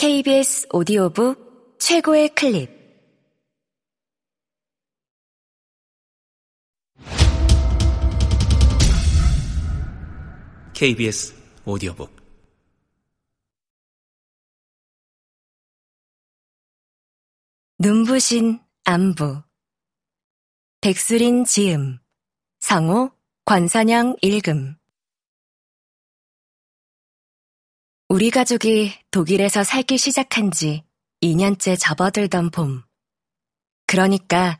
KBS 오디오북 최고의 클립. KBS 오디오북. 눈부신 안부. 백수린 지음. 성우 권선영 읽음 우리 가족이 독일에서 살기 시작한 지 2년째 접어들던 봄. 그러니까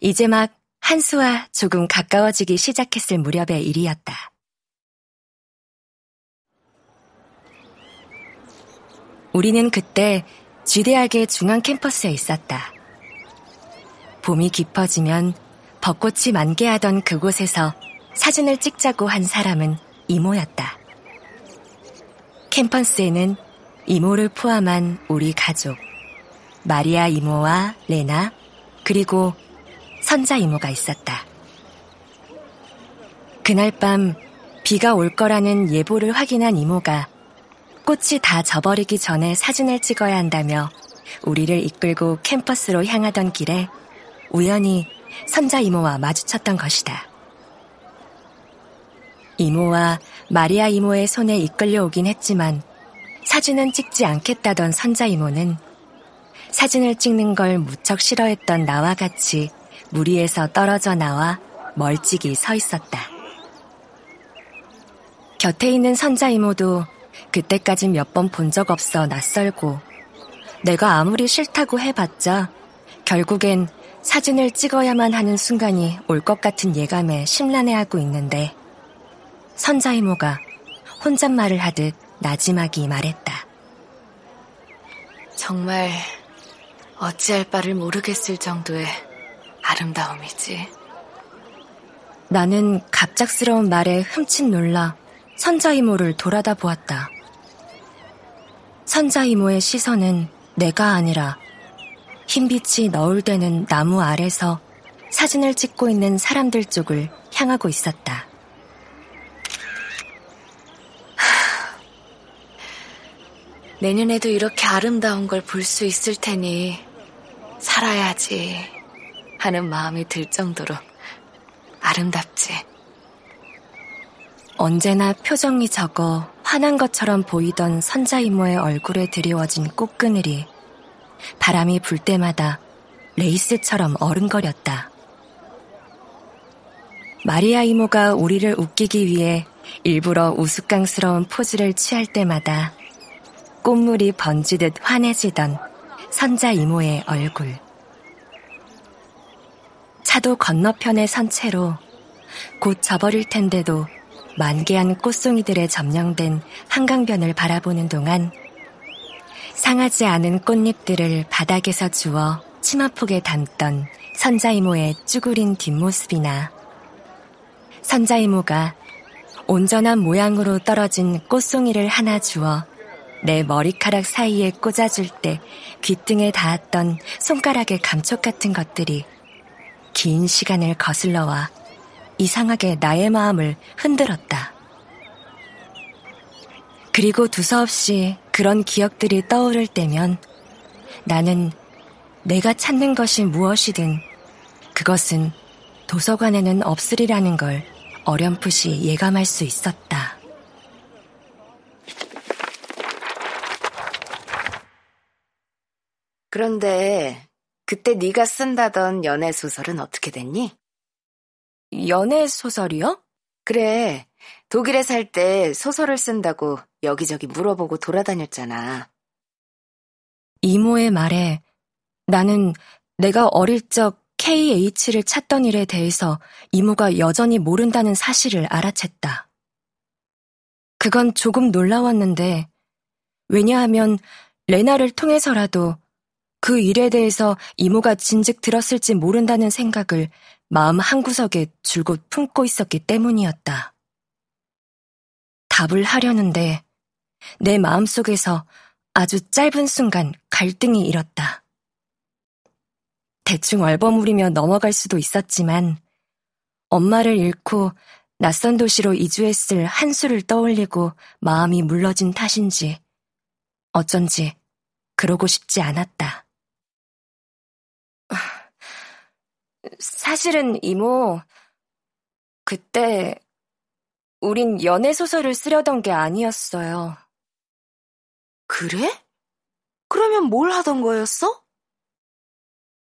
이제 막 한수와 조금 가까워지기 시작했을 무렵의 일이었다. 우리는 그때 쥐대학의 중앙 캠퍼스에 있었다. 봄이 깊어지면 벚꽃이 만개하던 그곳에서 사진을 찍자고 한 사람은 이모였다. 캠퍼스에는 이모를 포함한 우리 가족, 마리아 이모와 레나, 그리고 선자 이모가 있었다. 그날 밤 비가 올 거라는 예보를 확인한 이모가 꽃이 다 져버리기 전에 사진을 찍어야 한다며 우리를 이끌고 캠퍼스로 향하던 길에 우연히 선자 이모와 마주쳤던 것이다. 이모와 마리아 이모의 손에 이끌려 오긴 했지만 사진은 찍지 않겠다던 선자 이모는 사진을 찍는 걸 무척 싫어했던 나와 같이 무리에서 떨어져 나와 멀찍이 서 있었다. 곁에 있는 선자 이모도 그때까진 몇 번 본 적 없어 낯설고 내가 아무리 싫다고 해봤자 결국엔 사진을 찍어야만 하는 순간이 올 것 같은 예감에 심란해하고 있는데 선자 이모가 혼잣말을 하듯 나지막이 말했다. 정말 어찌할 바를 모르겠을 정도의 아름다움이지. 나는 갑작스러운 말에 흠칫 놀라 선자 이모를 돌아다 보았다. 선자 이모의 시선은 내가 아니라 흰빛이 너울대는 나무 아래서 사진을 찍고 있는 사람들 쪽을 향하고 있었다. 내년에도 이렇게 아름다운 걸 볼 수 있을 테니 살아야지 하는 마음이 들 정도로 아름답지. 언제나 표정이 적어 화난 것처럼 보이던 선자 이모의 얼굴에 드리워진 꽃그늘이 바람이 불 때마다 레이스처럼 어른거렸다. 마리아 이모가 우리를 웃기기 위해 일부러 우스꽝스러운 포즈를 취할 때마다 꽃물이 번지듯 환해지던 선자 이모의 얼굴. 차도 건너편에 선 채로 곧 져버릴 텐데도 만개한 꽃송이들의 점령된 한강변을 바라보는 동안 상하지 않은 꽃잎들을 바닥에서 주워 치마폭에 담던 선자 이모의 쭈그린 뒷모습이나 선자 이모가 온전한 모양으로 떨어진 꽃송이를 하나 주워 내 머리카락 사이에 꽂아줄 때 귀등에 닿았던 손가락의 감촉 같은 것들이 긴 시간을 거슬러와 이상하게 나의 마음을 흔들었다. 그리고 두서없이 그런 기억들이 떠오를 때면 나는 내가 찾는 것이 무엇이든 그것은 도서관에는 없으리라는 걸 어렴풋이 예감할 수 있었다. 그런데 그때 네가 쓴다던 연애 소설은 어떻게 됐니? 연애 소설이요? 그래. 독일에 살 때 소설을 쓴다고 여기저기 물어보고 돌아다녔잖아. 이모의 말에 나는 내가 어릴 적 KH를 찾던 일에 대해서 이모가 여전히 모른다는 사실을 알아챘다. 그건 조금 놀라웠는데, 왜냐하면 레나를 통해서라도 그 일에 대해서 이모가 진즉 들었을지 모른다는 생각을 마음 한구석에 줄곧 품고 있었기 때문이었다. 답을 하려는데 내 마음속에서 아주 짧은 순간 갈등이 일었다. 대충 얼버무리며 넘어갈 수도 있었지만 엄마를 잃고 낯선 도시로 이주했을 한수를 떠올리고 마음이 물러진 탓인지 어쩐지 그러고 싶지 않았다. 사실은 이모, 그때 우린 연애 소설을 쓰려던 게 아니었어요. 그래? 그러면 뭘 하던 거였어?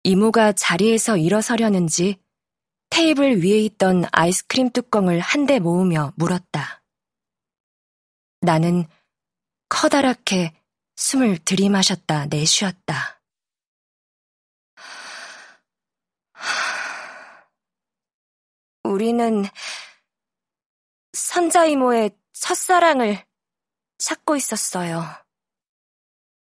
이모가 자리에서 일어서려는지 테이블 위에 있던 아이스크림 뚜껑을 한 대 모으며 물었다. 나는 커다랗게 숨을 들이마셨다 내쉬었다. 우리는 선자 이모의 첫사랑을 찾고 있었어요.